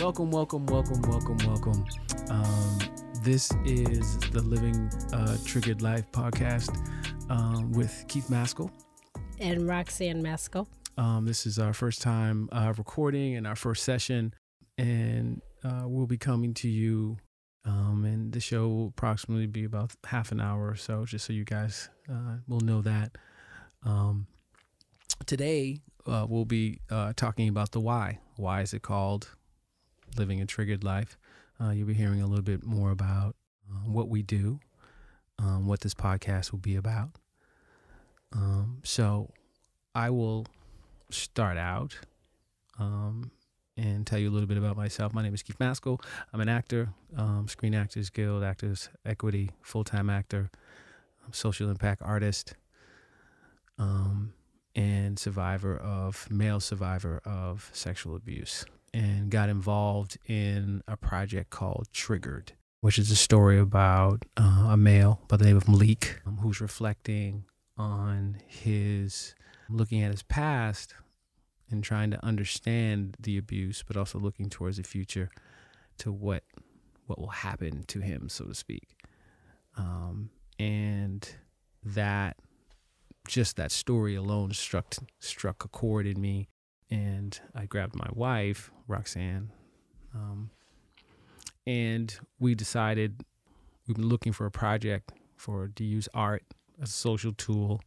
Welcome, welcome, welcome, welcome, welcome. Um, this is the Living uh, Triggered Life podcast um, with Keith Maskell. And Roxanne Maskell. Um, this is our first time uh, recording and our first session, and uh, we'll be coming to you. Um, and the show will approximately be about half an hour or so, just so you guys uh, will know that. Um, today, uh, we'll be uh, talking about the why. Why is it called Living a Triggered Life? Uh, you'll be hearing a little bit more about uh, what we do, um, what this podcast will be about. Um, so I will start out um, and tell you a little bit about myself. My name is Keith Maskell. I'm an actor, um, Screen Actors Guild, Actors Equity, full time actor, social impact artist, um, and survivor of, male survivor of sexual abuse. And got involved in a project called Triggered, which is a story about uh, a male by the name of Malik um, who's reflecting on his looking at his past and trying to understand the abuse, but also looking towards the future to what what will happen to him, so to speak. Um, and that just that story alone struck struck a chord in me, and I grabbed my wife, Roxanne, um, and we decided we've been looking for a project for to use art as a social tool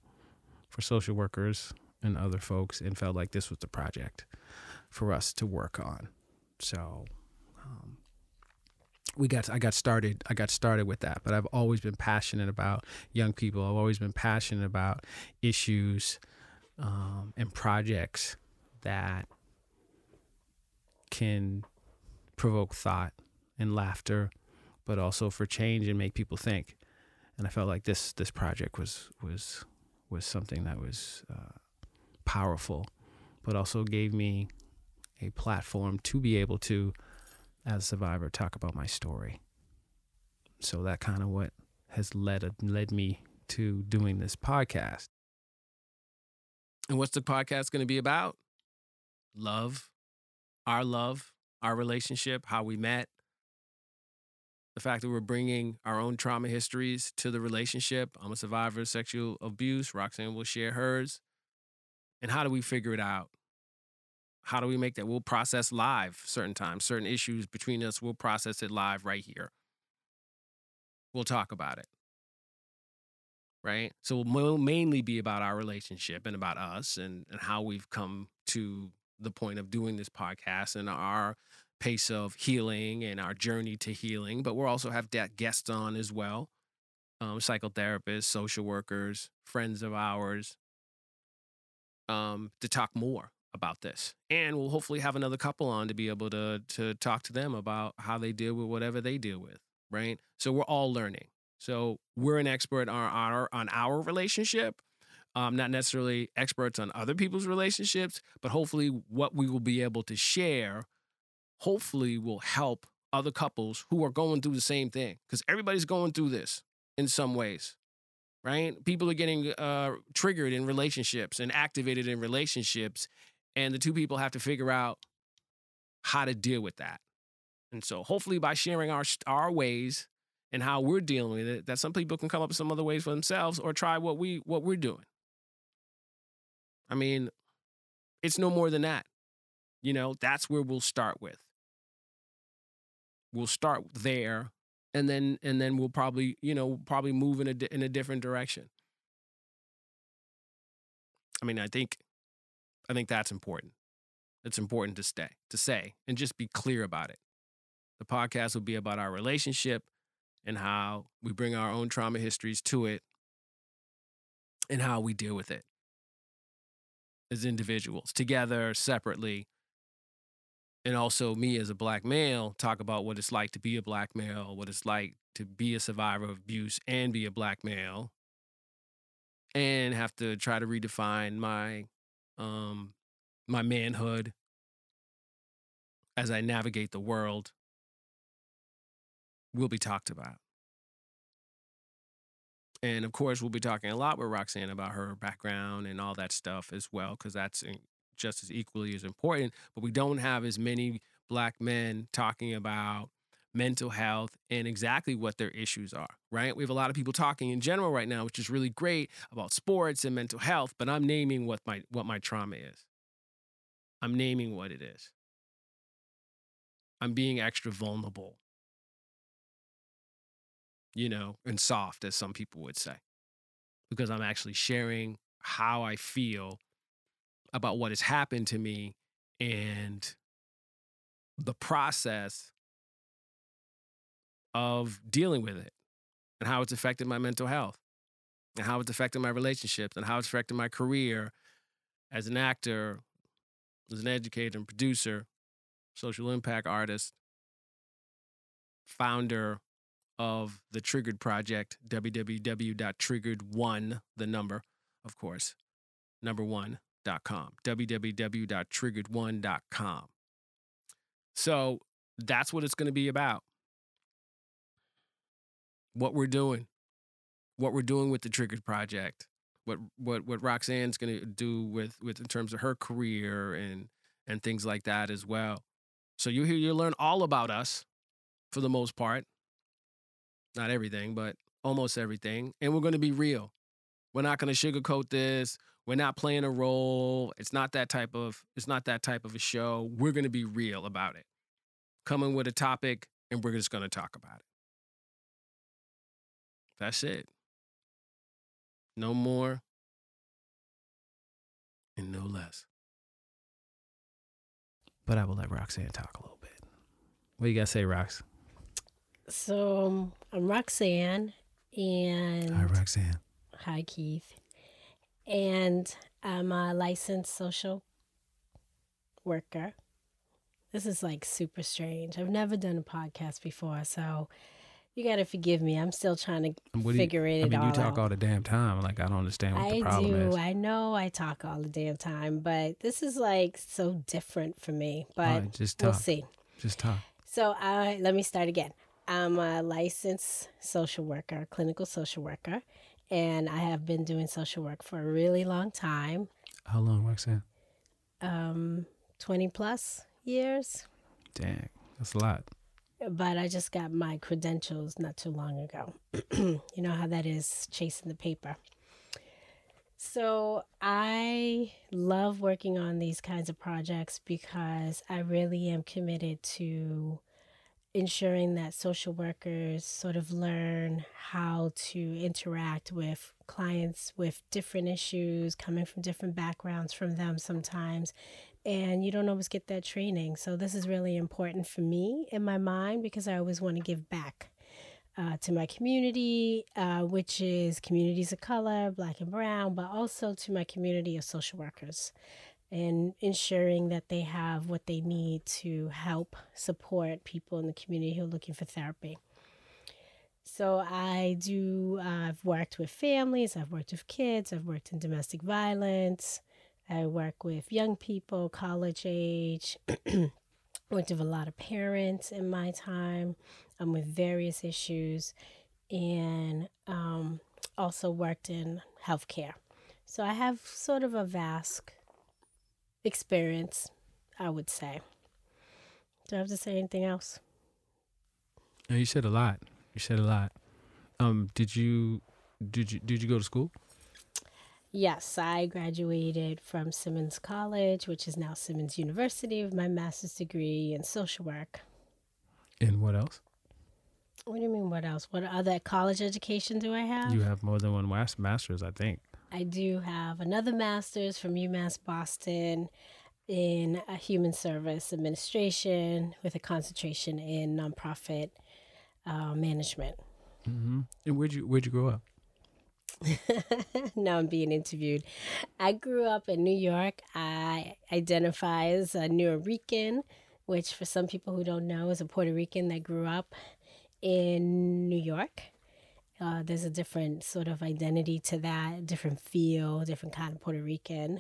for social workers and other folks and felt like this was the project for us to work on. So um, we got I got started I got started with that, but I've always been passionate about young people. I've always been passionate about issues um, and projects that can provoke thought and laughter, but also for change and make people think. And I felt like this this project was was was something that was uh, powerful, but also gave me a platform to be able to, as a survivor, talk about my story. So that kind of what has led led me to doing this podcast. And what's the podcast going to be about? Love, our love, our relationship, how we met, the fact that we're bringing our own trauma histories to the relationship. I'm a survivor of sexual abuse. Roxanne will share hers. And how do we figure it out? How do we make that? We'll process live certain times, certain issues between us, we'll process it live right here. We'll talk about it. Right? So we'll mainly be about our relationship and about us and, and how we've come to the point of doing this podcast and our pace of healing and our journey to healing. But we'll also have guests on as well um, psychotherapists, social workers, friends of ours, um, to talk more about this. And we'll hopefully have another couple on to be able to to talk to them about how they deal with whatever they deal with, right? So we're all learning. So we're an expert on our on our relationship, um, not necessarily experts on other people's relationships, but hopefully what we will be able to share, hopefully will help other couples who are going through the same thing because everybody's going through this in some ways right? People are getting uh, triggered in relationships and activated in relationships, and the two people have to figure out how to deal with that. And so, hopefully, by sharing our our ways and how we're dealing with it, that some people can come up with some other ways for themselves or try what we what we're doing. I mean, it's no more than that. You know, that's where we'll start with. We'll start there and then and then we'll probably you know probably move in a in a different direction. I mean, I think I think that's important. It's important to stay to say and just be clear about it. The podcast will be about our relationship and how we bring our own trauma histories to it and how we deal with it as individuals, together, separately, and also me as a black male talk about what it's like to be a black male, what it's like to be a survivor of abuse and be a black male, and have to try to redefine my um my manhood as I navigate the world will be talked about. And of course, we'll be talking a lot with Roxanne about her background and all that stuff as well, because that's just as equally as important, but we don't have as many black men talking about mental health and exactly what their issues are, right? We have a lot of people talking in general right now, which is really great about sports and mental health, but I'm naming what my what my trauma is. I'm naming what it is. I'm being extra vulnerable. You know, and soft as some people would say. Because I'm actually sharing how I feel about what has happened to me and the process of dealing with it and how it's affected my mental health and how it's affected my relationships and how it's affected my career as an actor, as an educator and producer, social impact artist, founder of the Triggered Project, www.triggered1, the number, of course, number one.com, www.triggered1.com. So that's what it's going to be about what we're doing, what we're doing with the Triggered Project, what what what Roxanne's going to do with with in terms of her career and and things like that as well. So you hear you learn all about us for the most part. Not everything, but almost everything. And we're going to be real. We're not going to sugarcoat this. We're not playing a role. It's not that type of it's not that type of a show. We're going to be real about it. Coming with a topic and we're just going to talk about it. That's it. No more and no less. But I will let Roxanne talk a little bit. What you got to say, Rox? So um, I'm Roxanne, and Hi, Roxanne. hi Keith, and I'm a licensed social worker. This is like super strange. I've never done a podcast before, so you got to forgive me. I'm still trying to What do you- figure it I mean, you talk out. all the damn time. Like, I don't understand what the I problem do. is. I know I talk all the damn time, but this is like so different for me. But right, just we'll talk. see. Just talk. So I let me start again. I'm a licensed social worker, clinical social worker, and I have been doing social work for a really long time, How long, Roxanne? um, 20 plus years. Dang, that's a lot. But I just got my credentials not too long ago. you know how that is chasing the paper. So I love working on these kinds of projects because I really am committed to ensuring that social workers sort of learn how to interact with clients with different issues coming from different backgrounds from them sometimes and you don't always get that training. So this is really important for me in my mind because i always want to give back uh, to my community uh, which is communities of color black and brown but also to my community of social workers and ensuring that they have what they need to help support people in the community who are looking for therapy. So I do, uh, I've worked with families, I've worked with kids, I've worked in domestic violence, I work with young people, college age, worked with a lot of parents in my time um, with various issues, and um, also worked in healthcare. So I have sort of a vast experience, I would say. Do I have to say anything else? No, you said a lot. You said a lot. Um, did you did you did you go to school? Yes, I graduated from Simmons College, which is now Simmons University, with my master's degree in social work. And what else? What do you mean, what else? What other college education do I have? You have more than one master's, I think. I do have another master's from UMass Boston in human service administration with a concentration in nonprofit uh, management. hmm And where'd you where'd you grow up? now I'm being interviewed. I grew up in New York. I identify as a Nuyorican, which for some people who don't know is a Puerto Rican that grew up in New York. Uh, there's a different sort of identity to that, different feel, different kind of Puerto Rican.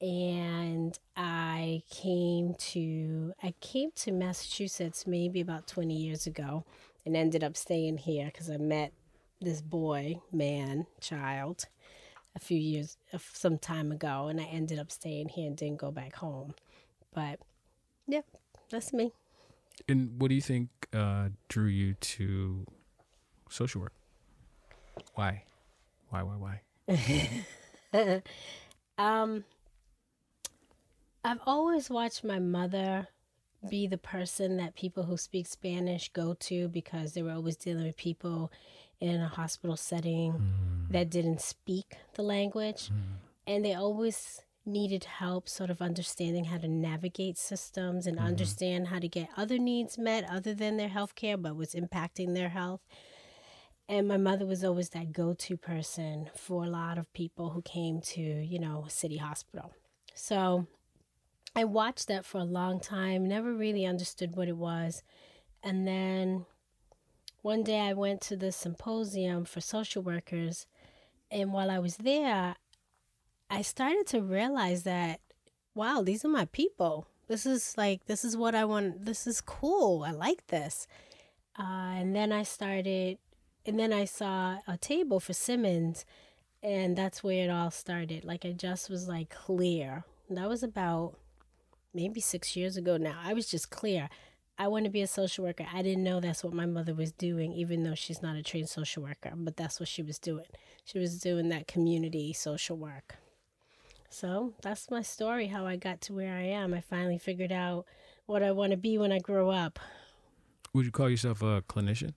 And I came to I came to Massachusetts maybe about 20 years ago and ended up staying here because I met this boy, man, child, a few years, uh, some time ago, and I ended up staying here and didn't go back home. But yeah, that's me. And what do you think uh, drew you to social work? Why? Why? Why? Why? um, I've always watched my mother be the person that people who speak Spanish go to because they were always dealing with people in a hospital setting mm. that didn't speak the language. Mm. And they always needed help sort of understanding how to navigate systems and mm-hmm. understand how to get other needs met other than their health care but was impacting their health and my mother was always that go-to person for a lot of people who came to you know city hospital so i watched that for a long time never really understood what it was and then one day i went to the symposium for social workers and while i was there I started to realize that, wow, these are my people. This is like, this is what I want. This is cool. I like this. Uh, and then I started, and then I saw a table for Simmons, and that's where it all started. Like, it just was like clear. That was about maybe six years ago now. I was just clear. I want to be a social worker. I didn't know that's what my mother was doing, even though she's not a trained social worker, but that's what she was doing. She was doing that community social work. So that's my story, how I got to where I am. I finally figured out what I want to be when I grow up. Would you call yourself a clinician?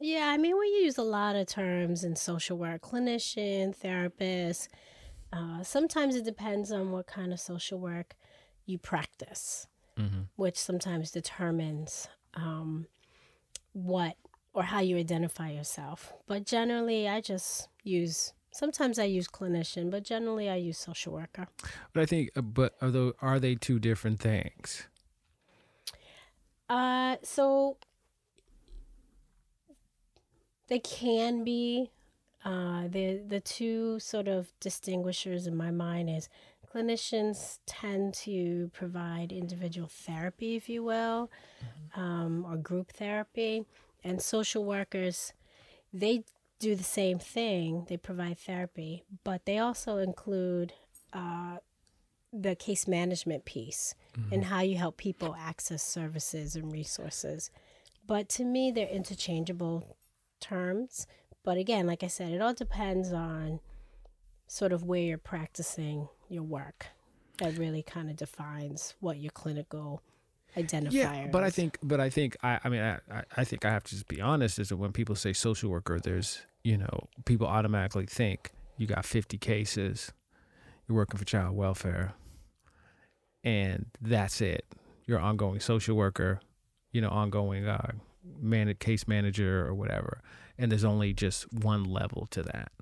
Yeah, I mean, we use a lot of terms in social work clinician, therapist. Uh, sometimes it depends on what kind of social work you practice, mm-hmm. which sometimes determines um, what or how you identify yourself. But generally, I just use Sometimes I use clinician, but generally I use social worker. But I think, uh, but are those, are they two different things? Uh, so they can be. Uh, the the two sort of distinguishers in my mind is clinicians tend to provide individual therapy, if you will, mm-hmm. um, or group therapy, and social workers they do the same thing. They provide therapy, but they also include uh, the case management piece mm-hmm. and how you help people access services and resources. But to me, they're interchangeable terms. But again, like I said, it all depends on sort of where you're practicing your work. That really kind of defines what your clinical identifier. Yeah, but I think, but I think, I, I mean, I, I think I have to just be honest. Is that when people say social worker, there's, you know, people automatically think you got 50 cases, you're working for child welfare, and that's it. You're ongoing social worker, you know, ongoing uh, man- case manager or whatever, and there's only just one level to that.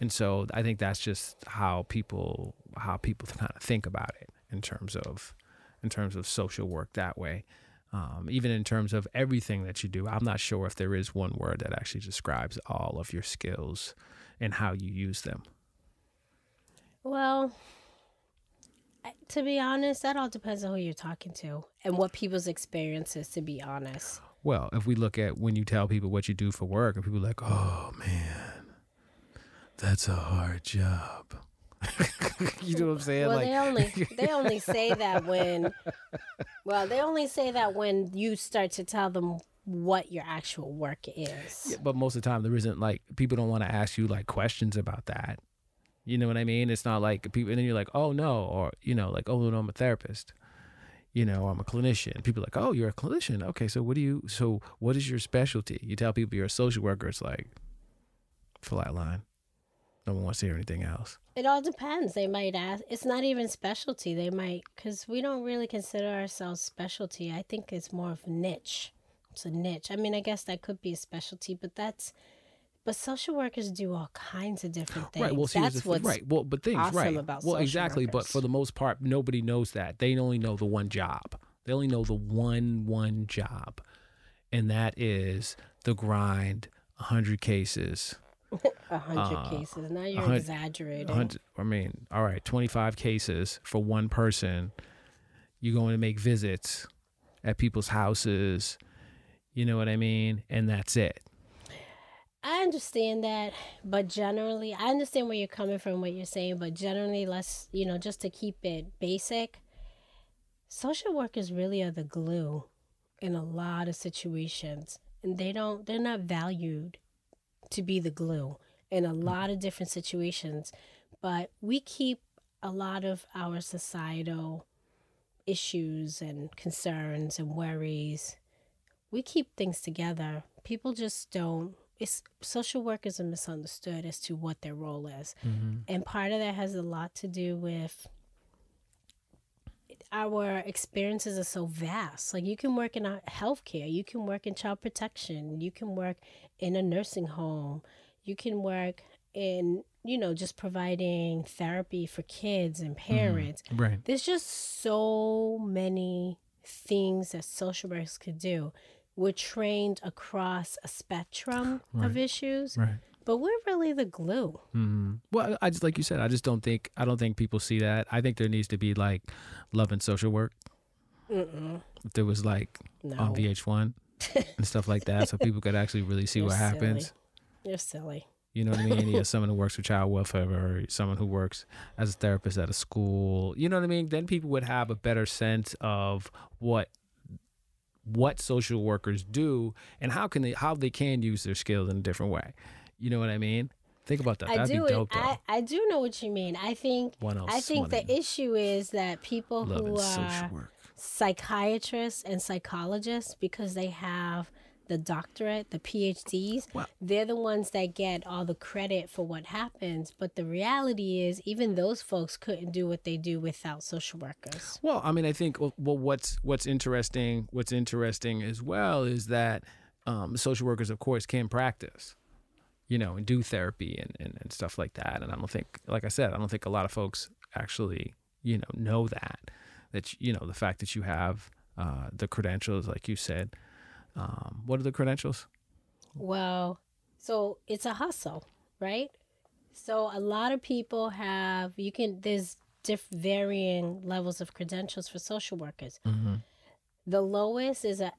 And so I think that's just how people how people kind of think about it in terms of in terms of social work that way. Um, even in terms of everything that you do, I'm not sure if there is one word that actually describes all of your skills and how you use them. Well, to be honest, that all depends on who you're talking to and what people's experiences, to be honest. Well, if we look at when you tell people what you do for work, and people are like, oh man, that's a hard job. you know what I'm saying? Well, like, they only they only say that when well, they only say that when you start to tell them what your actual work is. Yeah, but most of the time there isn't like people don't want to ask you like questions about that. You know what I mean? It's not like people and then you're like, "Oh no," or you know, like, "Oh no, I'm a therapist." You know, I'm a clinician. People are like, "Oh, you're a clinician." Okay, so what do you so what is your specialty? You tell people you're a social worker, it's like flatline. No one wants to hear anything else. It all depends. They might ask. It's not even specialty. They might, because we don't really consider ourselves specialty. I think it's more of niche. It's a niche. I mean, I guess that could be a specialty, but that's. But social workers do all kinds of different things. Right. Well, see, that's what's right. Well, but things awesome right. About well, exactly. Workers. But for the most part, nobody knows that. They only know the one job. They only know the one one job, and that is the grind. hundred cases a hundred uh, cases. Now you're exaggerating. I mean, all right, twenty-five cases for one person. You're going to make visits at people's houses. You know what I mean? And that's it. I understand that, but generally, I understand where you're coming from, what you're saying, but generally, let's, you know, just to keep it basic, social workers really are the glue in a lot of situations and they don't they're not valued to be the glue in a mm-hmm. lot of different situations but we keep a lot of our societal issues and concerns and worries. We keep things together. People just don't it's social workers are misunderstood as to what their role is Mm-hmm. and part of that has a lot to do with our experiences are so vast. Like you can work in healthcare, you can work in child protection, you can work in a nursing home, you can work in, you know, just providing therapy for kids and parents. Right. There's just so many things that social workers could do. We're trained across a spectrum of issues, Right. but we're really the glue. hmm Well, I just like you said, I just don't think I don't think people see that. I think there needs to be like love and social work. Mm-mm. If there was like No. on VH1 and stuff like that, so people could actually really see You're what happens. You're silly. You know what I mean? yeah, someone who works for child welfare or someone who works as a therapist at a school. You know what I mean? Then people would have a better sense of what what social workers do and how can they how they can use their skills in a different way. You know what I mean? Think about that. I That'd do. be dope though. I, I do know what you mean. I think. One else. I think the issue is that people love who are work. psychiatrists and psychologists, because they have the doctorate, the PhDs, Well- they're the ones that get all the credit for what happens. But the reality is, even those folks couldn't do what they do without social workers. Well, I mean, I think well, well, what's what's interesting, what's interesting as well is that um, social workers, of course, can practice, you know, and do therapy and, and, and stuff like that. And I don't think, like I said, I don't think a lot of folks actually, you know, know that that you know the fact that you have uh, the credentials, like you said. Um, what are the credentials? Well, so it's a hustle, right? So a lot of people have you can there's diff varying levels of credentials for social workers. Mm-hmm. The lowest is a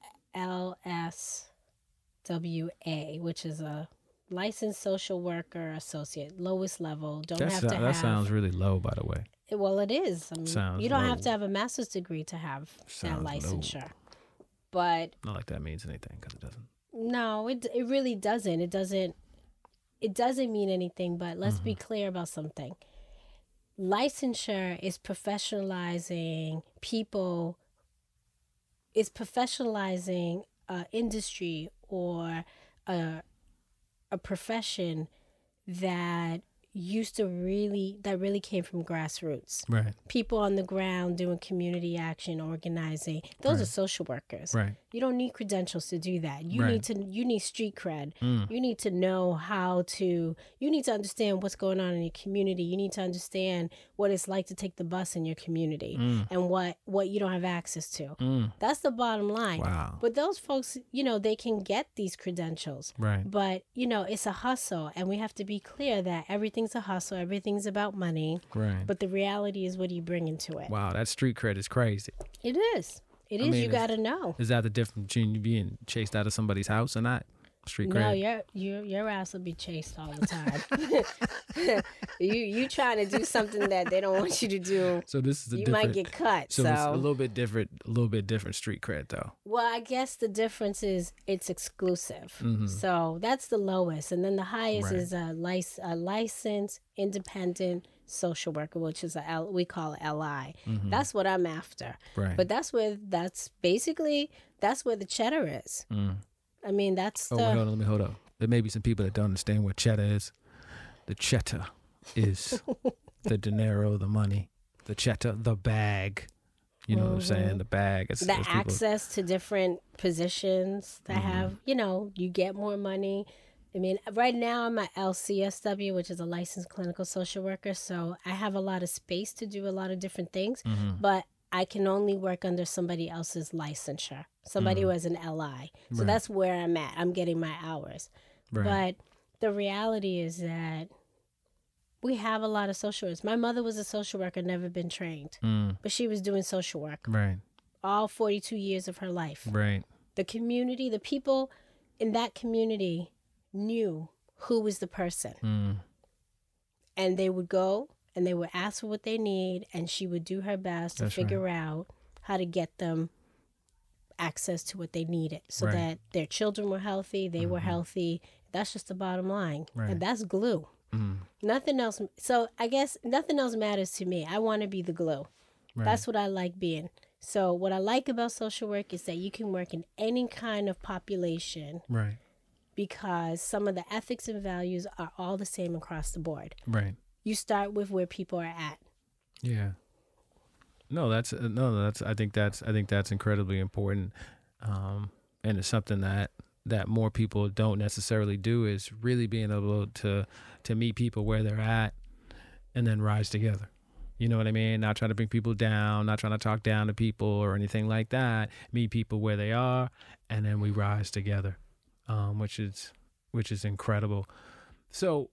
LSWA, which is a licensed social worker associate, lowest level. Don't That, have to that have. sounds really low, by the way. well, it is. I mean, Sounds you don't have to have a master's degree to have Sounds that low. But Not like that means anything because it doesn't. no, it it really doesn't. It doesn't. It doesn't mean anything. But let's be mm-hmm. clear about something. Licensure is professionalizing people. Is professionalizing a industry or a a profession that used to really that really came from grassroots Right. people on the ground doing community action organizing those are social workers Right. you don't need credentials to do that. You Right. need to you need street cred. Mm. You need to know how to you need to understand what's going on in your community. You need to understand what it's like to take the bus in your community Mm. and what what you don't have access to. Mm. That's the bottom line. Wow. But those folks, you know, they can get these credentials. Right. But, you know, it's a hustle and we have to be clear that everything's a hustle, everything's about money, Right. but the reality is what do you bring into it? Wow, that street cred is crazy. It is. It I is. mean, you got to know. Is that the difference between you being chased out of somebody's house or not? Street No, your your your ass will be chased all the time. you you trying to do something that they don't want you to do. so this is a You different. might get cut. so, So, it's a little bit different. A little bit different street cred though. well, I guess the difference is it's exclusive. Mhm. So that's the lowest, and then the highest Right. is a, lic- a licensed independent social worker, which is a L, we call it LI. Mhm. That's what I'm after. right. But that's where that's basically that's where the cheddar is. Mm. I mean, that's Oh, the wait, hold on. Let me hold up. There may be some people that don't understand what cheddar is. The cheddar is the dinero, the money. The cheddar, the bag. You know what I'm saying? The bag. It's, the it's people- access to different positions that Mhm. have you know you get more money i mean right now i'm at lcsw which is a licensed clinical social worker so i have a lot of space to do a lot of different things Mhm. but i can only work under somebody else's licensure somebody who has an li so. Right. that's where i'm at i'm getting my hours Right. but the reality is that we have a lot of social workers my mother was a social worker never been trained Mm. but she was doing social work Right. all 42 years of her life Right. the community, the people in that community knew who was the person. Mm. And they would go and they would ask for what they need, and she would do her best to That's right. figure out how to get them access to what they needed so Right. that their children were healthy, they were Mhm. healthy. That's just the bottom line. Right. And that's glue. Mm, Nothing else. So I guess nothing else matters to me. I want to be the glue. right. That's what I like being. So what I like about social work is that you can work in any kind of population right. because some of the ethics and values are all the same across the board. Right. You start with where people are at. Yeah. No, that's uh, no, that's. I think that's. I think that's incredibly important, um, and it's something that that more people don't necessarily do is really being able to to meet people where they're at, and then rise together. You know what I mean? Not trying to bring people down, not trying to talk down to people or anything like that. Meet people where they are, and then we rise together, um, which is which is incredible. So,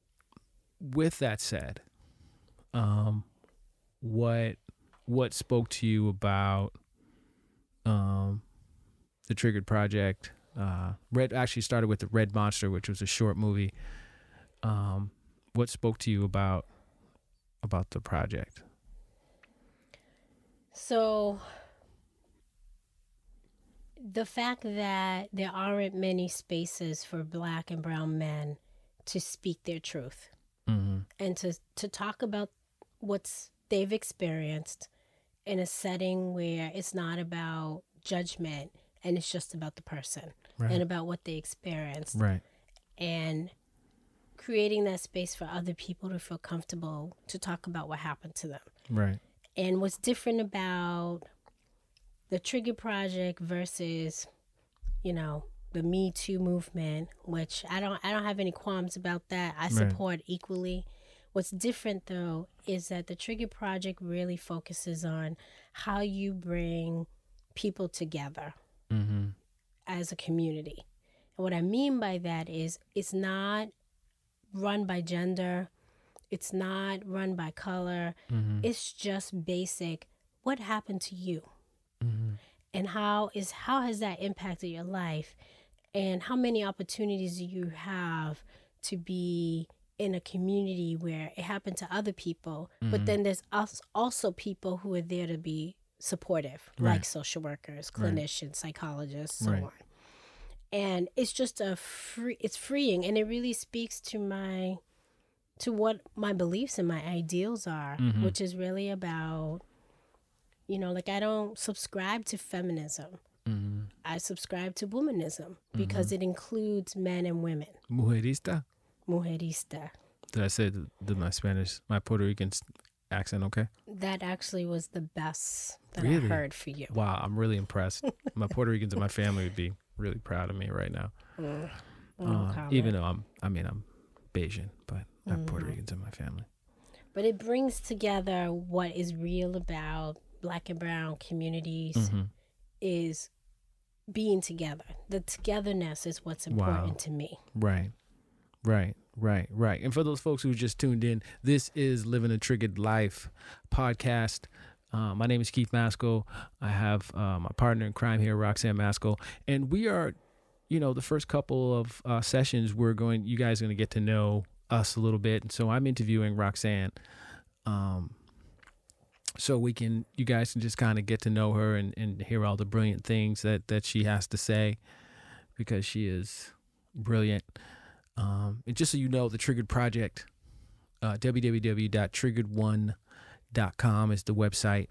with that said, um, what what spoke to you about um the Triggered Project? Uh, Red actually started with the Red Monster, which was a short movie. Um, what spoke to you about about the project? So the fact that there aren't many spaces for black and brown men to speak their truth Mm-hmm. and to to talk about what's they've experienced in a setting where it's not about judgment and it's just about the person Right. and about what they experienced right. and creating that space for other people to feel comfortable to talk about what happened to them. Right. And what's different about the Trigger Project versus, you know, the Me Too movement, which I don't I don't have any qualms about that. I Right. support equally. What's different though is that the Trigger Project really focuses on how you bring people together Mm-hmm. as a community. And what I mean by that is it's not run by gender, it's not run by color, Mm-hmm. it's just basic what happened to you Mm-hmm. and how is how has that impacted your life and how many opportunities do you have to be in a community where it happened to other people but Mhm. then there's als- also people who are there to be supportive Right. like social workers Right. clinicians psychologists so Right. on and it's just a free it's freeing and it really speaks to my to what my beliefs and my ideals are Mhm. which is really about you know like i don't subscribe to feminism Mm-hmm. i subscribe to womanism because it includes men and women Mujerista. mujerista Did I say the, the, my Spanish, my Puerto Rican accent? Okay. that actually was the best that Really? i heard for you Wow, I'm really impressed. my Puerto Ricans and my family would be really proud of me right now. Mm. Uh, even though I'm, I mean, I'm Bayesian, but I have Puerto Mhm. Ricans in my family. but it brings together what is real about black and brown communities Mm-hmm. is being together the togetherness is what's Wow. important to me Right, right, right, right. And for those folks who just tuned in, this is Living a Triggered Life podcast. Uh, my name is Keith Maskell. I have uh, my partner in crime here, Roxanne Maskell, and we are, you know, the first couple of uh, sessions we're going. You guys are going to get to know us a little bit, and so I'm interviewing Roxanne. Um, so we can, you guys can just kind of get to know her and, and hear all the brilliant things that that she has to say, because she is brilliant. Um, and just so you know, the Triggered Project, uh, www.triggered1.com is the website.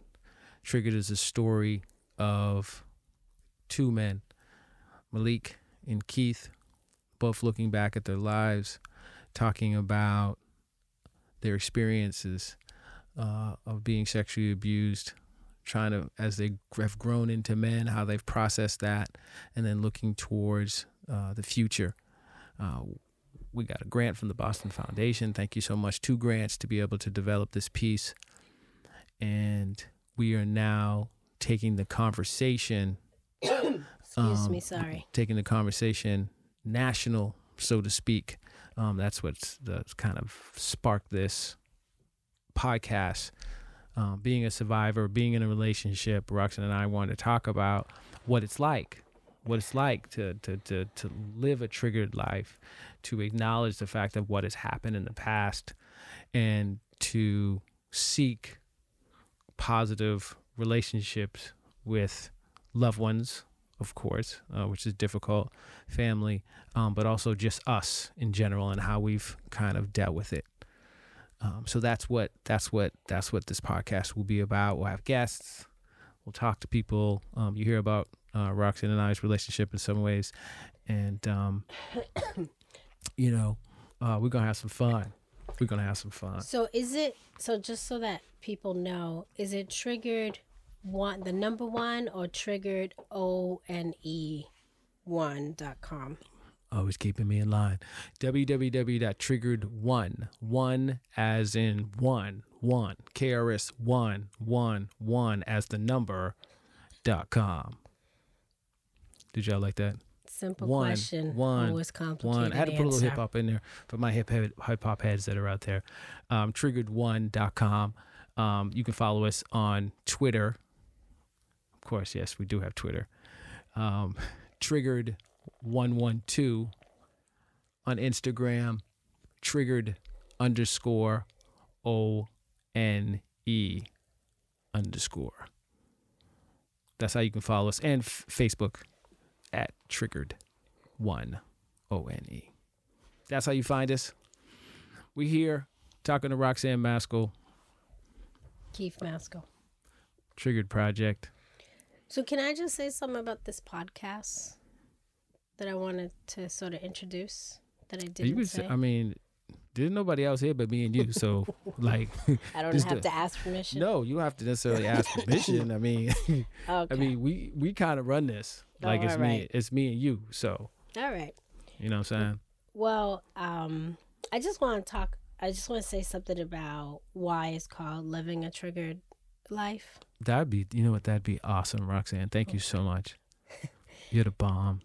Triggered is a story of two men, Malik and Keith, both looking back at their lives, talking about their experiences uh, of being sexually abused, trying to, as they have grown into men, how they've processed that, and then looking towards uh, the future. Uh, we got a grant from the Boston Foundation. Thank you so much. Two grants to be able to develop this piece. And we are now taking the conversation, excuse Um, me sorry taking the conversation national, so to speak. Um, that's what's that's kind of sparked this podcast. Um, being a survivor, being in a relationship, Roxanne and I wanted to talk about what it's like, what it's like to to to to live a triggered life, to acknowledge the fact of what has happened in the past, and to seek positive relationships with loved ones, of course, uh, which is difficult, family, um, but also just us in general and how we've kind of dealt with it. Um, so that's what that's what that's what this podcast will be about. We'll have guests. We'll talk to people. Um, you hear about uh, Roxanne and I's relationship in some ways, and um, you know, uh, we're gonna have some fun. We're gonna have some fun. So is it so just so that people know, is it triggered one the number one or triggered O N E one dot com? Always keeping me in line. www.triggered1, one as in one, one, KRS one, one, one as the number dot com. Did y'all like that? Simple One, question. one, always complicated. One. I had to put a little hip hop in there for my hip hip hop heads that are out there. Um, triggered1.com. Um, you can follow us on Twitter. Of course, yes, we do have Twitter. Um, triggered one one two on Instagram. Triggered underscore O N E underscore. That's how you can follow us and f- Facebook at triggered one O N E. That's how you find us. We here talking to Roxanne Maskell, Keith Maskell. Triggered Project. So can I just say something about this podcast that I wanted to sort of introduce that I didn't you could, say? I mean, there's nobody else here but me and you. So, like, I don't have the- to ask permission. no, you don't have to necessarily ask permission. I mean, Okay. I mean, we we kind of run this like Oh, it's me, it's me and you. So, All right. you know what I'm saying? Well, um, I just want to talk. I just want to say something about why it's called living a triggered life. That'd be, you know what? That'd be awesome, Roxanne. Thank you so much. You're the bomb.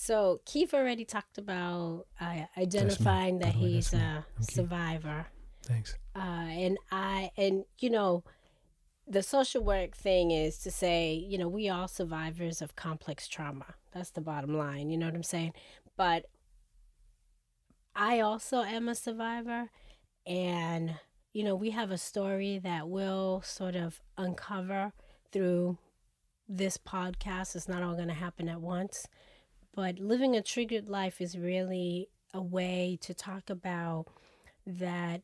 So Keith already talked about uh, identifying that he's a survivor, Thanks. uh, and I and you know, the social work thing is to say you know we all survivors of complex trauma. That's the bottom line. You know what I'm saying? But I also am a survivor, and you know we have a story that will sort of uncover through this podcast. It's not all going to happen at once but living a triggered life is really a way to talk about that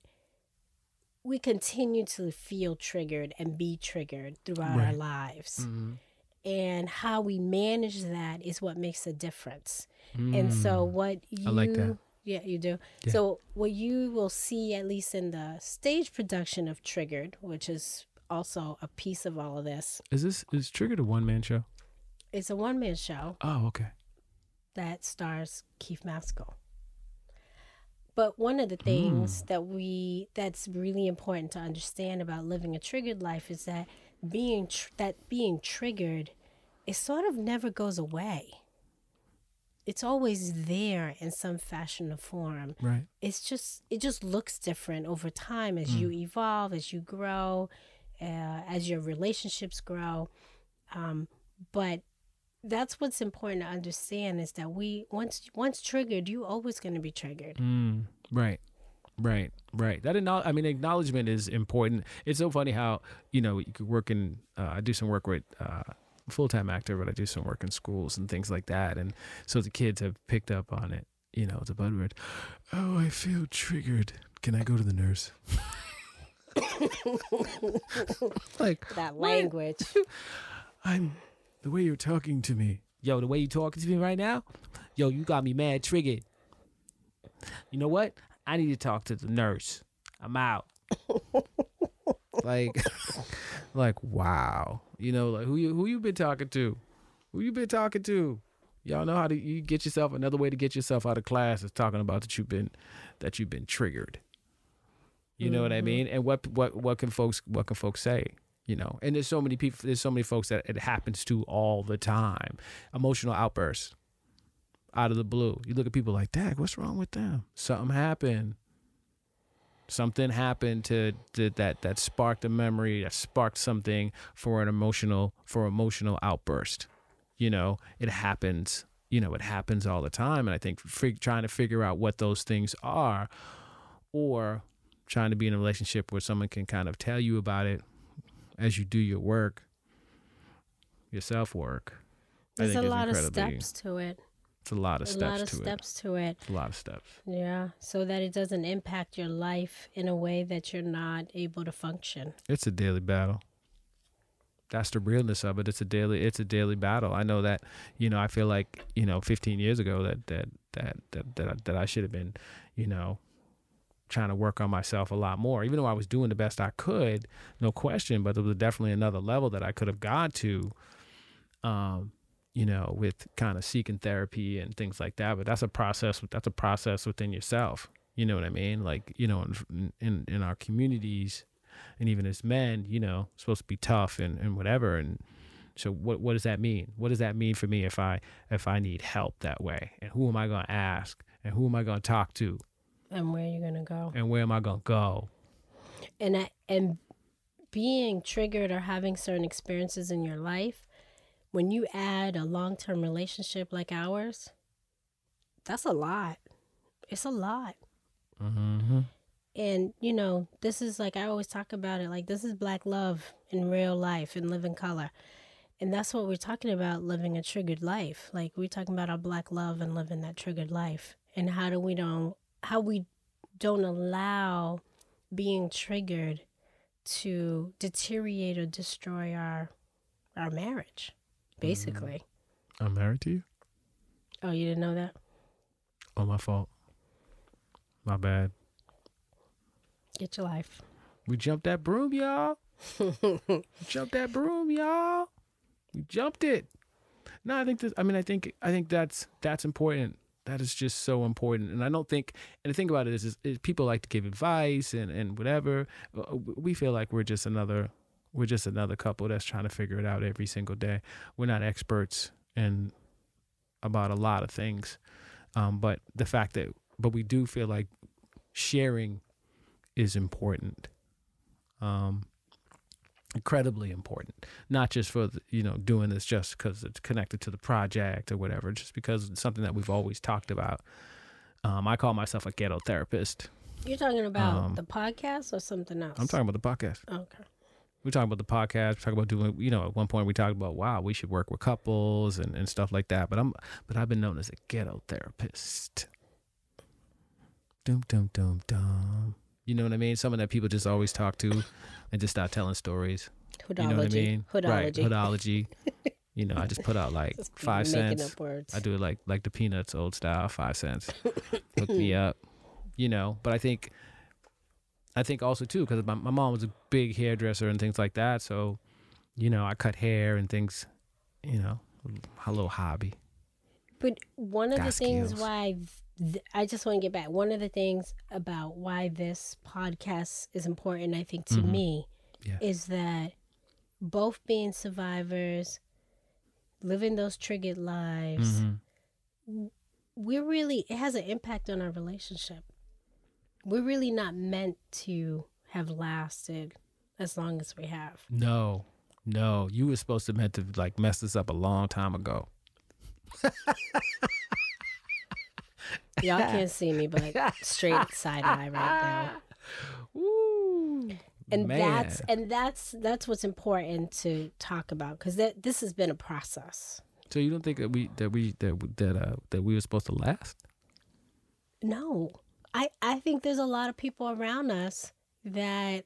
we continue to feel triggered and be triggered throughout our Right. lives. Mhm. And how we manage that is what makes a difference. And so, Mm. what you I like that. yeah, you do. Yeah. So, what you will see, at least in the stage production of Triggered, which is also a piece of all of this, Is this is Triggered a one man show? it's a one man show. Oh, okay. That stars Keith Maskell. But one of the things that we that's really important to understand about living a triggered life is that being tr- that being triggered it sort of never goes away. It's always there in some fashion or form. Right. It's just it just looks different over time as you evolve, as you grow, uh, as your relationships grow. Um, but that's what's important to understand is that we once once triggered, you're always going to be triggered. Mm, right. Right. Right. That I mean, acknowledgement is important. It's so funny how you know you could work in. Uh, I do some work with. Uh, full time actor, but I do some work in schools and things like that, and so the kids have picked up on it. You know, it's a buzzword. Oh, I feel triggered. Can I go to the nurse? like That language. I'm the way you're talking to me. Yo, the way you talking to me right now, yo, you got me mad triggered. You know what? I need to talk to the nurse. I'm out. like, like wow. You know, like who you who you been talking to? Who you been talking to? Y'all know how to you get yourself another way to get yourself out of class is talking about that you've been that you've been triggered. You know what I Mhm. mean? And what what what can folks what can folks say? You know, and there's so many people, there's so many folks that it happens to all the time. Emotional outbursts out of the blue. You look at people like, Dag, what's wrong with them? Something happened. Something happened to, to that that sparked a memory, that sparked something for an emotional for emotional outburst. You know, it happens. You know, it happens all the time, and I think fig- trying to figure out what those things are, or trying to be in a relationship where someone can kind of tell you about it as you do your work your self work. There's a lot of steps to it. It's a lot of A steps lot of to steps to it. it. It's a lot of steps. Yeah, so that it doesn't impact your life in a way that you're not able to function. It's a daily battle. That's the realness of it. It's a daily. It's a daily battle. I know that. You know, I feel like you know, 15 years ago that that that that that, I- that I should have been, you know, trying to work on myself a lot more. Even though I was doing the best I could, no question. But there was definitely another level that I could have got to. Um, you know, with kind of seeking therapy and things like that. But that's a process. That's a process within yourself. You know what I mean? Like you know, in in, in our communities and even as men, you know, supposed to be tough and, and whatever. And so what what does that mean? What does that mean for me if I if I need help that way? And who am I gonna ask? And who am I gonna talk to? And where you're gonna go. And where am I gonna go? and I, and being triggered or having certain experiences in your life when you add a long-term relationship like ours that's a lot it's a lot Mm-hmm. and you know this is like i always talk about it like this is black love in real life in living color and that's what we're talking about living a triggered life like we're talking about our black love and living that triggered life and how do we don't how we don't allow being triggered to deteriorate or destroy our our marriage basically mm. I'm married to you. oh you didn't know that Oh, my fault. My bad. get your life We jumped that broom, y'all. Jumped that broom, y'all. We jumped it. No, I think this. I mean, I think. I think that's that's important. That is just so important. And I don't think. And the thing about it is, is, is people like to give advice and and whatever. Uh, We feel like we're just another. We're just another couple that's trying to figure it out every single day. We're not experts in about a lot of things, um, but the fact that, but we do feel like sharing is important. Um, incredibly important not just for the, you know doing this just because it's connected to the project or whatever just because it's something that we've always talked about. Um, i call myself a ghetto therapist. You're talking about Um, the podcast or something else? I'm talking about the podcast. Okay. We're talking about the podcast we're talking about doing you know at one point we talked about wow we should work with couples and, and stuff like that but i'm but i've been known as a ghetto therapist. Dum dum dum dum you know what i mean someone that people just always talk to and just start telling stories Hoodology. You know what I mean? Hoodology. Right, hoodology. you know, I just put out like Just five cents. I do it like like the peanuts old style, five cents. Hook me up. You know, but I think I think also too because my, my mom was a big hairdresser and things like that. So, you know, I cut hair and things. You know, a little hobby. But one of the Got things skills. why th- I just want to get back. One of the things about why this podcast is important, I think, to Mhm. me, Yeah. is that both being survivors, living those triggered lives, Mhm. we're really it has an impact on our relationship. We're really not meant to have lasted as long as we have. No, no, you were supposed to meant to like mess this up a long time ago. Y'all can't see me, but straight side eye right now. Woo. and Man. that's and that's that's what's important to talk about because that this has been a process So you don't think that we that we that that uh that we were supposed to last? no i i think there's a lot of people around us that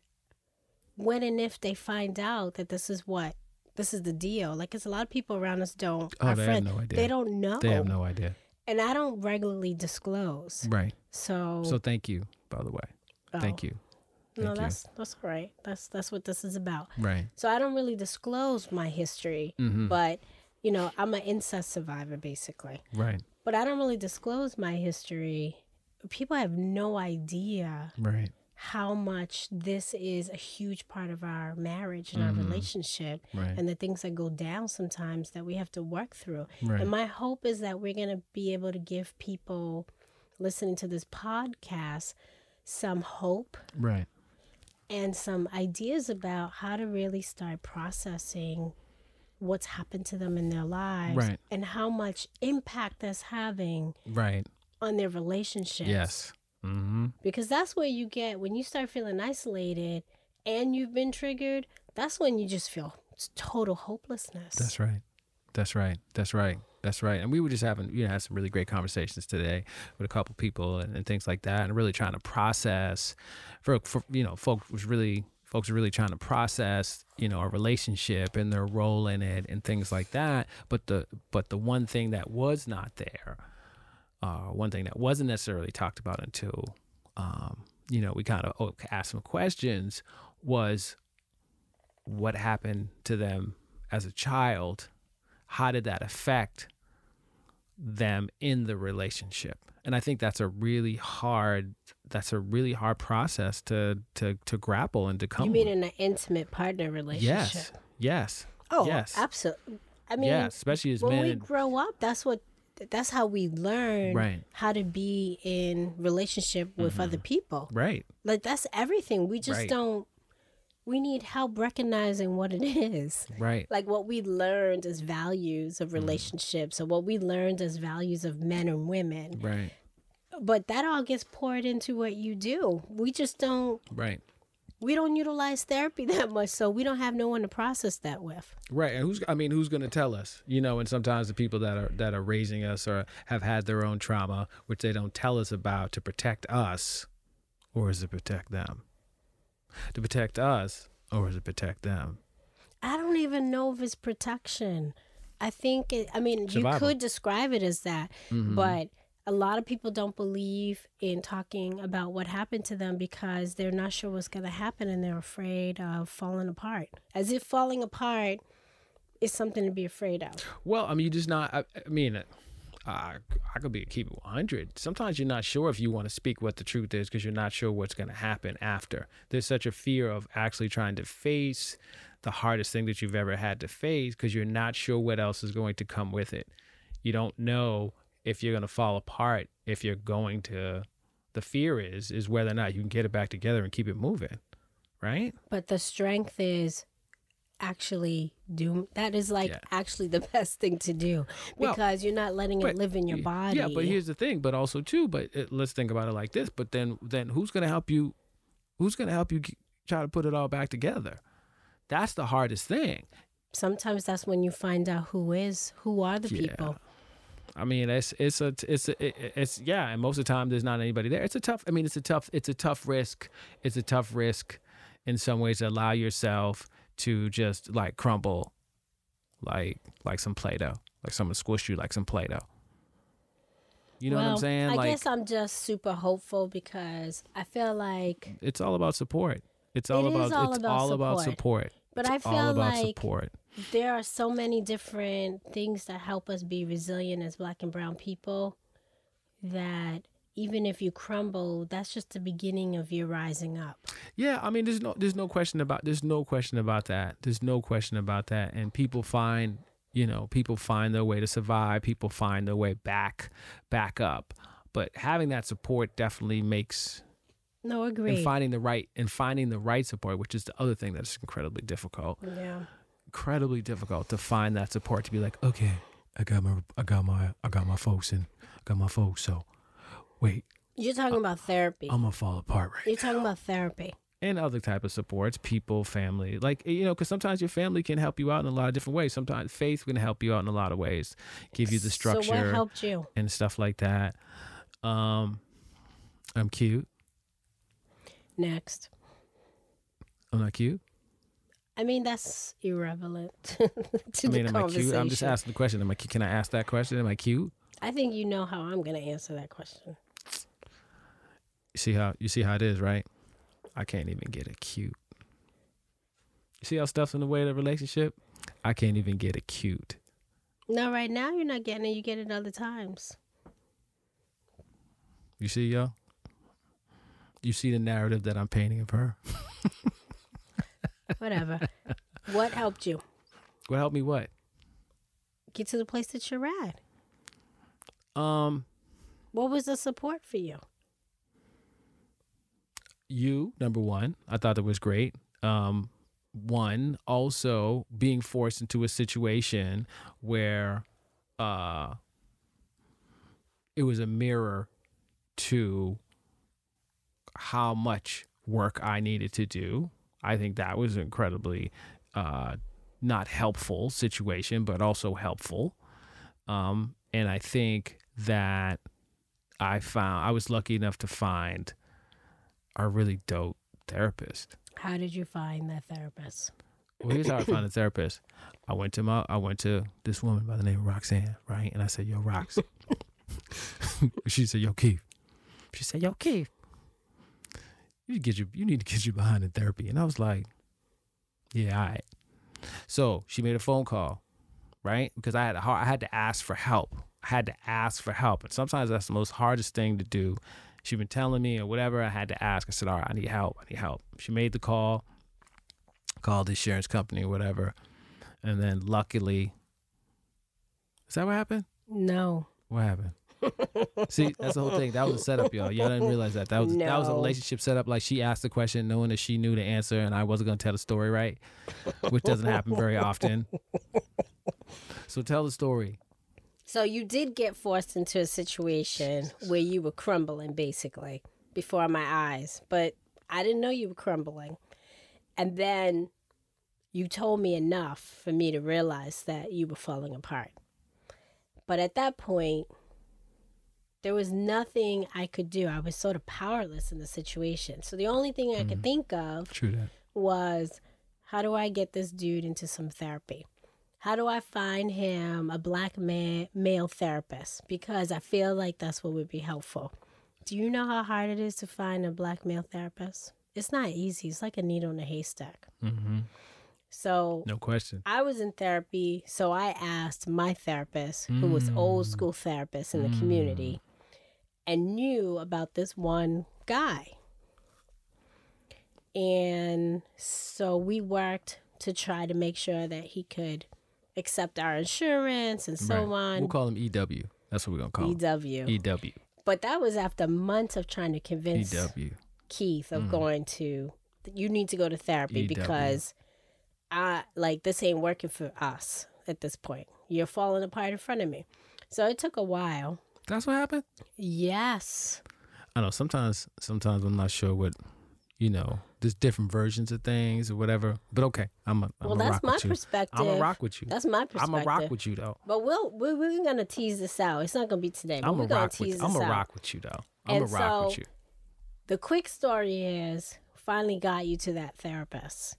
when and if they find out that this is what this is the deal like it's a lot of people around us don't Oh, our they have friends, no idea. they don't know They have no idea. And i don't regularly disclose Right. so So thank you, by the way. Thank oh, you. no Thank you. that's that's all right that's that's what this is about Right. so i don't really disclose my history Mm-hmm. but you know i'm an incest survivor basically right. but I don't really disclose my history. People have no idea Right. How much this is a huge part of our marriage and our Mhm. relationship Right. and the things that go down sometimes that we have to work through. right. And my hope is that we're going to be able to give people listening to this podcast some hope right. and some ideas about how to really start processing what's happened to them in their lives Right. and how much impact that's having Right. on their relationships. Yes. Mm-hmm. Because that's where you get when you start feeling isolated and you've been triggered, that's when you just feel total hopelessness. That's right. That's right. That's right. That's right. And we were just having, you know, had some really great conversations today with a couple people and, and things like that, and really trying to process. For, for you know, folks was really folks are really trying to process, you know, a relationship and their role in it and things like that. But the but the one thing that was not there, uh, one thing that wasn't necessarily talked about until, um, you know, we kind of oh, asked some questions was what happened to them as a child how did that affect them in the relationship and i think that's a really hard that's a really hard process to to to grapple and to come you mean with. in an intimate partner relationship? yes yes Oh, yes absolutely. I mean, yes especially as when men we grow up, that's what that's how we learn Right. how to be in relationship with other people. right Like that's everything. We just Right. don't. We need help recognizing what it is. right Like what we learned as values Mm-hmm. of relationships, or what we learned as values of men and women. right But that all gets poured into what you do. We just don't. right We don't utilize therapy that much, so we don't have no one to process that with. Right, and who's I mean, who's going to tell us? You know, and sometimes the people that are that are raising us or have had their own trauma, which they don't tell us about to protect us, or is it protect them? To protect us, or is it protect them? I don't even know if it's protection. I think it, I mean, Survival. you could describe it as that, Mm-hmm. but a lot of people don't believe in talking about what happened to them because they're not sure what's going to happen and they're afraid of falling apart. As if falling apart is something to be afraid of. Well, I mean, you just not. I, I mean, uh, I I could be a keep it one hundred. Sometimes you're not sure if you want to speak what the truth is because you're not sure what's going to happen after. There's such a fear of actually trying to face the hardest thing that you've ever had to face because you're not sure what else is going to come with it. You don't know if you're going to fall apart. If you're going to, the fear is is whether or not you can get it back together and keep it moving, right? But the strength is actually do that is like Yeah. actually the best thing to do Well, because you're not letting but it live in your body. Yeah, but here's the thing. But also too. But it, let's think about it like this. But then, then who's gonna help you? Who's gonna help you try to put it all back together? That's the hardest thing. sometimes that's when you find out who is who are the Yeah. people. I mean, it's it's a it's a, it's yeah, and most of the time there's not anybody there. It's a tough. I mean, it's a tough. It's a tough risk. It's a tough risk, in some ways, to allow yourself to just like crumble, like like some play-doh, like someone squish you like some play-doh. You know what I'm Well, saying? I like guess I'm just super hopeful because I feel like, it's all about support. It's all It about is all it's about all about support. support. but It's I all feel about like support. There are so many different things that help us be resilient as black and brown people that even if you crumble, that's just the beginning of you rising up. Yeah, I mean, there's no there's no question about there's no question about that. There's no question about that. And people find you know people find their way to survive. People find their way back back up. But having that support definitely makes No, and finding the right and finding the right support, which is the other thing that's incredibly difficult. yeah. Incredibly difficult to find that support to be like, okay, I got my I got my I got my folks and I got my folks. So wait, You're talking about therapy. I'm gonna fall apart right You're talking about therapy. and other type of supports people family like you know because sometimes your family can help you out in a lot of different ways sometimes faith can help you out in a lot of ways give you the structure So what helped you? and stuff like that um i'm cute Next. i'm not cute I mean, that's irrelevant to i mean the am i conversation. cute? I'm just asking the question. Am i cu- can i ask that question? Am i cute? I think you know how I'm going to answer that question. you see how you see how it is right? I can't even get a cute. You see how stuff's in the way of the relationship? I can't even get a cute. No, right now you're not getting it. You get it other times. you see y'all you see the narrative that i'm painting of her Whatever. what helped you what helped me what get to the place that you're at? um What was the support for you? you number one i thought that was great um one also being forced into a situation where uh it was a mirror to how much work i needed to do i think that was an incredibly uh not helpful situation, but also helpful. Um, and I think that I found I was lucky enough to find a really dope therapist. How did you find that therapist? Well, here's how I found a therapist. I went to my I went to this woman by the name of Roxanne, right? And I said, "Yo, Rox." she said, "Yo, Keith." She said, "Yo, Keith, you need to get you you need to get you behind in therapy." And I was like, "Yeah, all right." So she made a phone call, right? Because I had to, I had to ask for help. I had to ask for help, and sometimes that's the most hardest thing to do. She'd been telling me or whatever. I had to ask. I said, "All right, I need help. I need help." She made the call, called the insurance company or whatever, and then luckily, is that what happened? No. What happened? See, that's the whole thing. That was a setup, y'all. Y'all didn't realize that. That was that was a relationship setup. Like she asked the question, knowing that she knew the answer, and I wasn't gonna tell the story right, which doesn't happen very often. So tell the story. So you did get forced into a situation where you were crumbling basically before my eyes, but I didn't know you were crumbling. And then you told me enough for me to realize that you were falling apart. But at that point, there was nothing I could do. I was sort of powerless in the situation. So the only thing I could think of was how do I get this dude into some therapy? How do I find him a black man, male therapist? Because I feel like that's what would be helpful. Do you know how hard it is to find a black male therapist? It's not easy. It's like a needle in a haystack. hmm So No question. I was in therapy, so I asked my therapist, who was old Mm. school therapist in the community, and knew about this one guy. And so we worked to try to make sure that he could accept our insurance and so Right. on. We'll call him EW. That's what we're gonna call him. EW. EW. But that was after months of trying to convince EW. Keith of mm. going to you need to go to therapy EW. because I like this ain't working for us at this point. You're falling apart in front of me. So it took a while. That's what happened. Yes. I know sometimes sometimes I'm not sure what you know. There's different versions of things or whatever. But okay, I'm a I'm Well, a that's rock my with you. perspective. I'm a rock with you. That's my perspective. I'm a rock with you though. But we'll we're, we're gonna tease this out. It's not gonna be today. But I'm we're a gonna rock tease with this I'm a out. rock with you though. I'm a And rock with you. The quick story is finally got you to that therapist,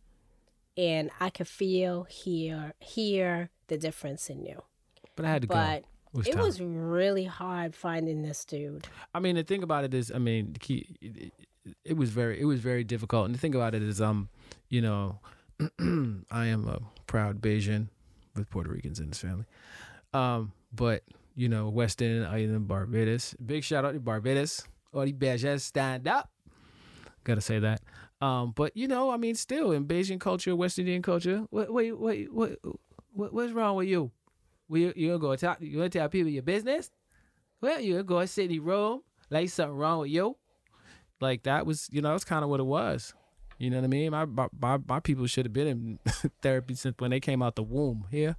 and I could feel hear hear the difference in you. But I had to But go. It was it time. was really hard finding this dude. I mean, the thing about it is, I mean, key, it, it was very, it was very difficult. And the thing about it is, um, you know, I am a proud Bajan with Puerto Ricans in his family. Um, but you know, West End Island, Barbados. Big shout out to Barbados. All the Bajans stand up. Gotta say that. Um, but you know, I mean, still in Bajan culture, West Indian culture, what, wait, wait, what, what, what's wrong with you? You gonna go talk? You gonna tell people your business? Well, you gonna go sit in room like something wrong with you? Like that was, you know, that's kind of what it was. You know what I mean? My my my, my people should have been in therapy since when they came out the womb here.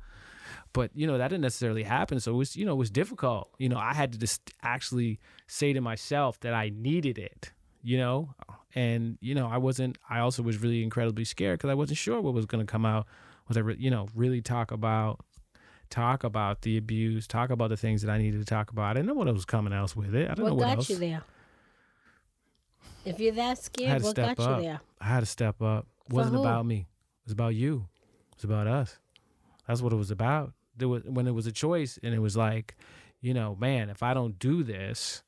But you know that didn't necessarily happen, so it was you know it was difficult. You know I had to just actually say to myself that I needed it. You know, and you know I wasn't. I also was really incredibly scared because I wasn't sure what was going to come out. Was I, re- you know, really talk about talk about the abuse, talk about the things that I needed to talk about. I didn't know what it was coming else with it. I didn't know What what got else. you there? If you're that I scared, had to what step got you up. there? I had to step up. It For wasn't who? about me. It was about you. It was about us. That's what it was about. There was when it was a choice, and it was like, you know, man, if I don't do this,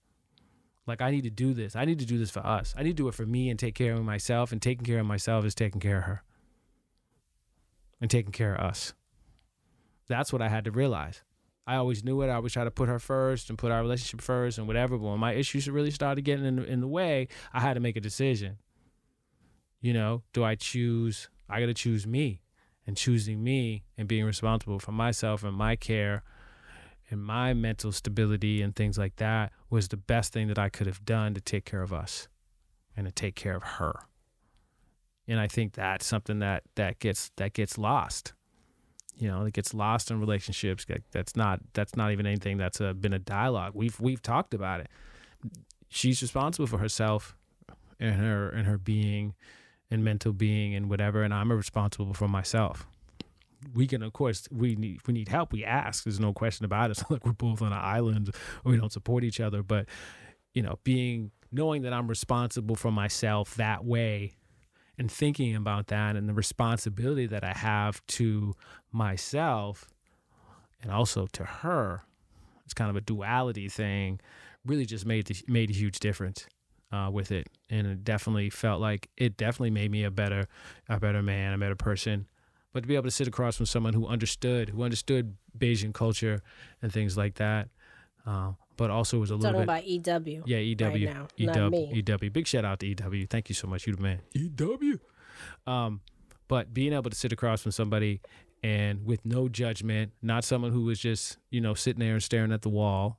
like I need to do this. I need to do this for us. I need to do it for me and take care of myself. And taking care of myself is taking care of her. And taking care of us. That's what I had to realize. I always knew it. I always try to put her first and put our relationship first and whatever. But when my issues really started getting in the, in the way, I had to make a decision. You know, do I choose? I got to choose me. And choosing me and being responsible for myself and my care and my mental stability and things like that was the best thing that I could have done to take care of us and to take care of her. And I think that's something that that gets that gets lost. You know, it gets lost in relationships. That's not that's not even anything that's a, been a dialogue. We've we've talked about it. She's responsible for herself and her and her being and mental being and whatever, and I'm responsible for myself. we can of course we need we need help we ask there's no question about it it's like we're both on an island we don't support each other but you know being knowing that i'm responsible for myself that way and thinking about that and the responsibility that i have to myself and also to her it's kind of a duality thing really just made the, made a huge difference uh, with it. And it definitely felt like it definitely made me a better a better man a better person. But to be able to sit across from someone who understood who understood Bajan culture and things like that uh, but also was a little Talking bit about EW. yeah EW right now, EW not me. EW big shout out to EW thank you so much you the man EW um but being able to sit across from somebody and with no judgment not someone who was just you know sitting there and staring at the wall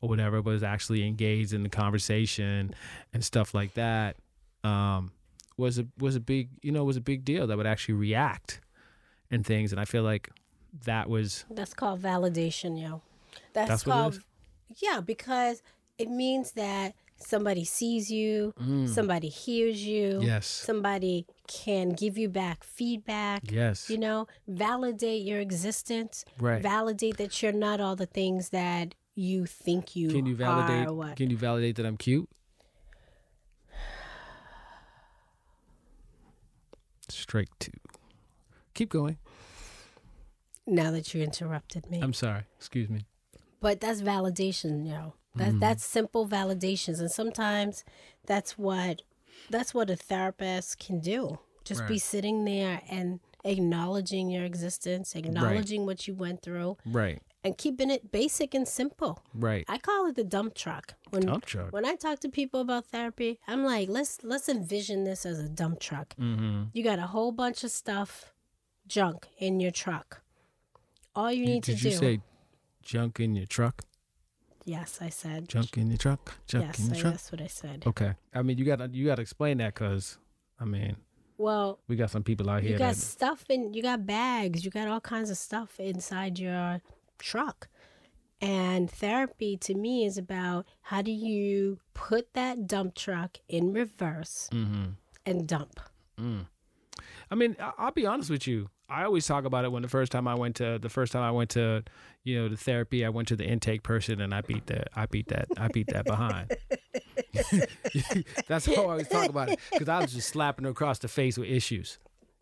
or whatever but was actually engaged in the conversation and stuff like that um was a was a big you know was a big deal that would actually react and things and I feel like that was That's called validation, yo. That's, That's what it called is? Yeah, because it means that somebody sees you, somebody hears you, Mm. yes somebody can give you back feedback. yes You know, validate your existence. right Validate that you're not all the things that you think you, can you validate are. can you validate that I'm cute strike two keep going now that you interrupted me. I'm sorry excuse me but that's validation you know. That that's simple validations and sometimes that's what that's what a therapist can do. Just be sitting there and acknowledging your existence acknowledging what you went through right. and keeping it basic and simple. Right. I call it the dump truck. When dump truck. when i talk to people about therapy i'm like let's let's envision this as a dump truck. Mm-hmm. You got a whole bunch of stuff junk in your truck. All you need did to you do say junk in your truck yes i said junk in your truck junk yes in your I- truck that's what i said okay I mean you gotta you gotta explain that because I mean Well, we got some people out here. you got that stuff in, you got bags, you got all kinds of stuff inside your truck. And therapy to me is about how do you put that dump truck in reverse mm-hmm. and dump. Mm. I mean, I'll be honest with you. I always talk about it when the first time I went to the first time I went to, you know, the therapy. I went to the intake person and I beat that. I beat that. I beat that behind. That's how I always talk about it because I was just slapping her across the face with issues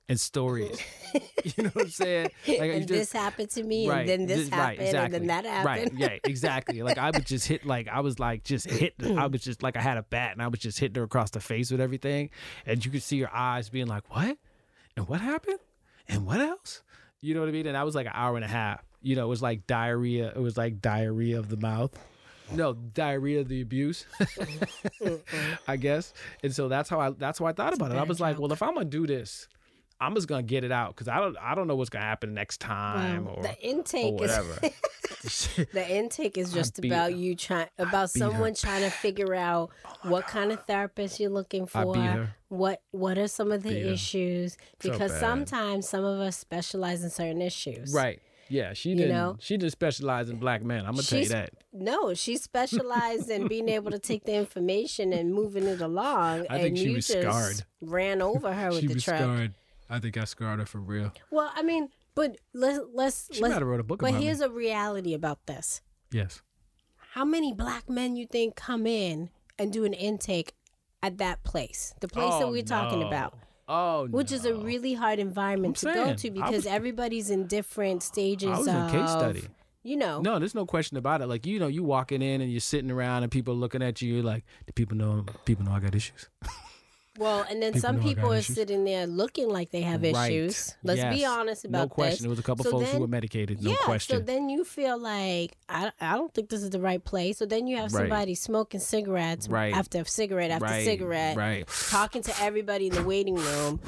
and stories. you know what I'm saying? Like and just- this happened to me, right, and then this th- right, happened, and then that happened. Right, yeah, exactly. Like I would just hit, like I was like just hit. I was just like I had a bat, and I was just hitting her across the face with everything, and you could see her eyes being like, "What? And what happened? And what else?" You know what I mean? And that was like an hour and a half. You know, it was like diarrhea. It was like diarrhea of the mouth. No, diarrhea of the abuse. I guess. And so that's how I. That's how I thought about it. I was like, well, if I'm gonna do this. I'm just gonna get it out because I don't I don't know what's gonna happen next time Well, or the or intake is whatever. the intake is just about her. you trying about beat her. Oh someone trying to figure out what kind of therapist you're looking for her. what what are some of the Beat issues So because bad. sometimes some of us specialize in certain issues Right. Yeah, she didn't. know? She didn't specialize in black men. I'm gonna tell you that. no she specialized in being able to take the information and moving it along I think and she you was just scarred. ran over her with she the was truck scarred. I think I scarred her for real. well i mean but let's let's She let's might have wrote a book but here's me. a reality about this Yes. how many black men you think come in and do an intake at that place the place that Oh, we're talking about Oh, which is a really hard environment I'm to go to because was- everybody's in different stages I was of in case study. you know No, there's no question about it. Like you know, you walking in and you're sitting around and people looking at you. You're like, do people know? People know I got issues. well and then People some know I got people are issues. sitting there looking like they have Right. issues let's be honest about that. no question. this There was a couple So folks then- who were medicated. No yeah, question. so then you feel like I, I don't think this is the right place. So then you have Right. somebody smoking cigarettes Right. after cigarette after right. cigarette, Right. talking to everybody in the waiting room,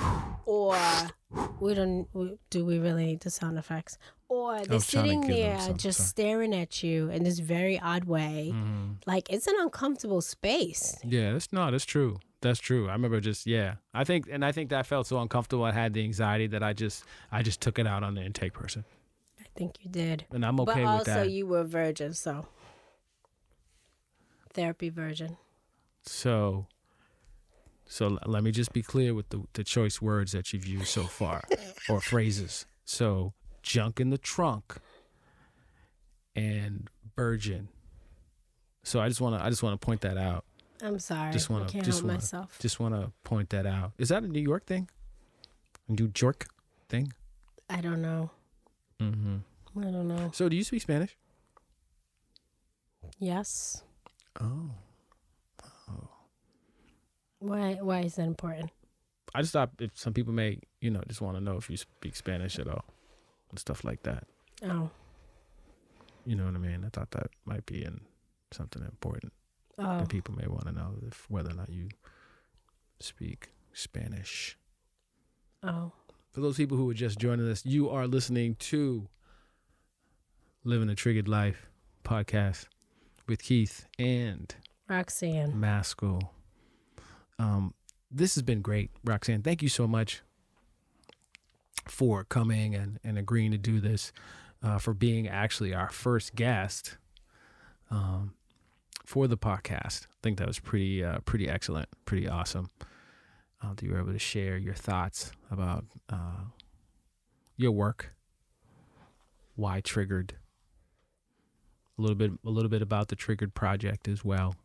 or we don't we, do we really need the sound effects? Or they're was trying to sitting them there just sorry. staring at you in this very odd way. Mhm. Like it's an uncomfortable space. Yeah, that's not. that's true. That's true. I remember just yeah. I think and I think that felt so uncomfortable. I had the anxiety that I just I just took it out on the intake person, I think you did. and I'm okay but with also that. Also you were a virgin, so therapy virgin. So, so l- let me just be clear with the, the choice words that you've used so far or phrases. So, junk in the trunk, and Virgin. So I just want to I just want to point that out. I'm sorry. Just wanna- I can't just help wanna- myself. Just want to point that out. Is that a New York thing? A New York thing? I don't know. Mm-hmm. I don't know. So do you speak Spanish? Yes. Oh. Why? Why is that important? I just thought if some people may, you know, just want to know if you speak Spanish at all and stuff like that. Oh. You know what I mean? I thought that might be in something important Oh. that people may want to know if whether or not you speak Spanish. Oh. For those people who are just joining us, you are listening to Living a Triggered Life podcast with Keith and Roxanne. Maskell. Um, this has been great, Roxanne. Thank you so much for coming and, and agreeing to do this, uh, for being actually our first guest um, for the podcast. I think that was pretty uh, pretty excellent, pretty awesome. Uh, you were able to share your thoughts about uh, your work, why triggered, a little bit a little bit about the triggered project as well.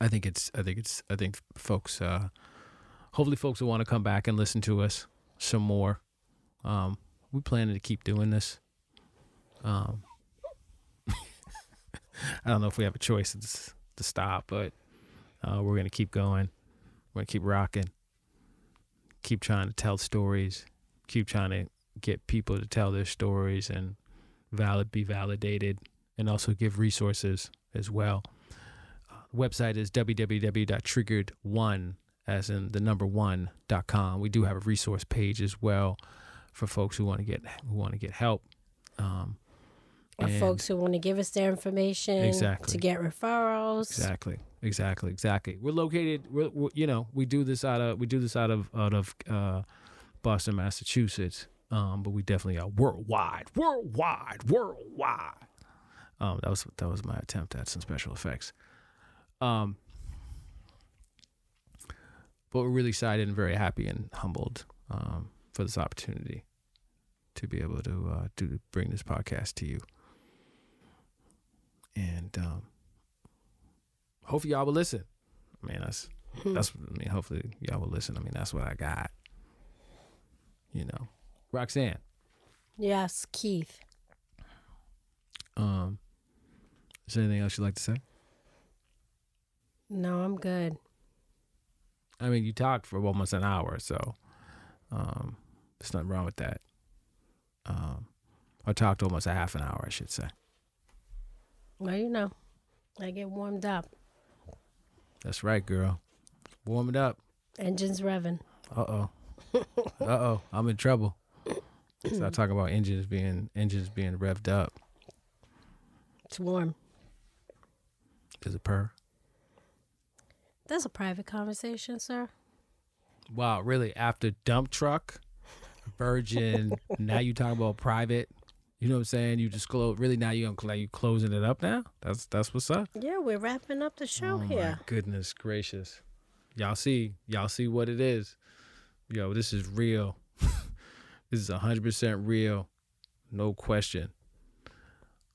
I think it's I think it's I think folks uh hopefully folks will want to come back and listen to us some more. Um we planning to keep doing this. Um I don't know if we have a choice to, to stop, but uh, we're gonna keep going. We're gonna keep rocking. Keep trying to tell stories. Keep trying to get people to tell their stories and valid be validated, and also give resources as well website is www.triggered1 as in the number one dot com we do have a resource page as well for folks who want to get who want to get help um Or and- folks who want to give us their information Exactly. to get referrals. exactly. Exactly. Exactly. We're located we're, we're you know we do this out of we do this out of out of uh boston massachusetts um but we definitely are worldwide worldwide worldwide. Um that was that was my attempt at some special effects. Um but we're really excited and very happy and humbled um for this opportunity to be able to uh to bring this podcast to you and um hopefully y'all will listen. I mean, that's that's. I mean, hopefully y'all will listen. I mean, that's what I got. You know, Roxanne. Yes, Keith. Um, is there anything else you'd like to say? No, I'm good. I mean, you talked for almost an hour, so um, there's nothing wrong with that. Um, I talked almost a half an hour, I should say. Well, you know, I get warmed up. That's right, girl. Warm it up. Engines revving. Uh oh. uh oh. I'm in trouble. Start talking about engines being engines being revved up. It's warm. Is it per? That's a private conversation, sir. Wow, really? After dump truck, Virgin, now you talking about private. You know what I'm saying? You just close. Really, now you like you closing it up now? That's that's what's up. Yeah, we're wrapping up the show oh my here. goodness gracious! Y'all see? Y'all see what it is? Yo, this is real. this is hundred percent real, no question.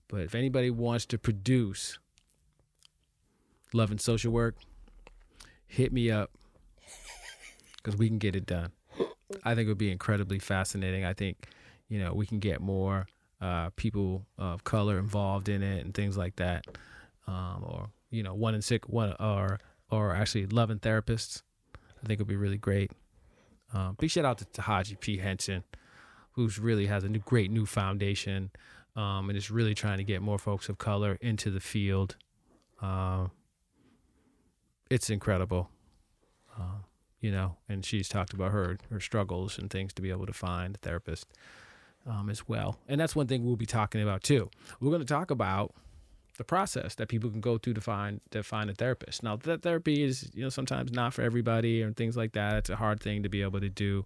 But if anybody wants to produce love and social work, hit me up because we can get it done. I think it would be incredibly fascinating. I think, you know, we can get more uh, people of color involved in it and things like that, um, or you know, one in six, one or or actually loving therapists. I think would be really great. Um, big shout out to Taraji P Henson, who's really has a new, great new foundation, um, and is really trying to get more folks of color into the field. Um, it's incredible Um, you know, and she's talked about her her struggles and things to be able to find a therapist um, as well. And that's one thing we'll be talking about too. We're going to talk about the process that people can go through to find to find a therapist. Now, that therapy is you know sometimes not for everybody and things like that. It's a hard thing to be able to do,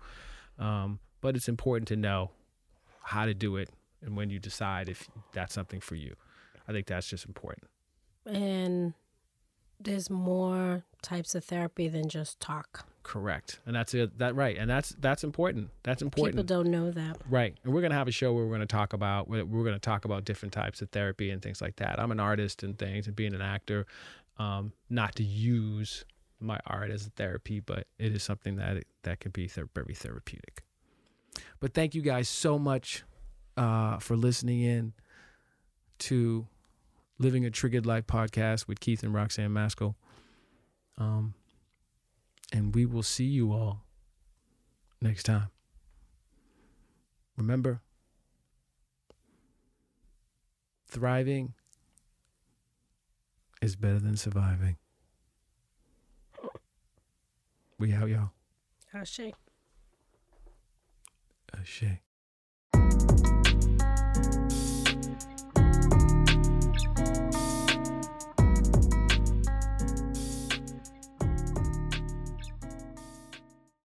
um, but it's important to know how to do it and when you decide if that's something for you. I think that's just important. And there's more types of therapy than just talk. Correct, and that's it. That right, and that's that's important. That's important. People don't know that. Right, and we're gonna have a show where we're gonna talk about we're, we're gonna talk about different types of therapy and things like that. I'm an artist and things, and being an actor, um, not to use my art as a therapy, but it is something that that can be ther- very therapeutic. But thank you guys so much uh, for listening in to Living a Triggered Life podcast with Keith and Roxanne Maskell. Um, and we will see you all next time. Remember, thriving is better than surviving. We out, y'all. Ashe. Ashe.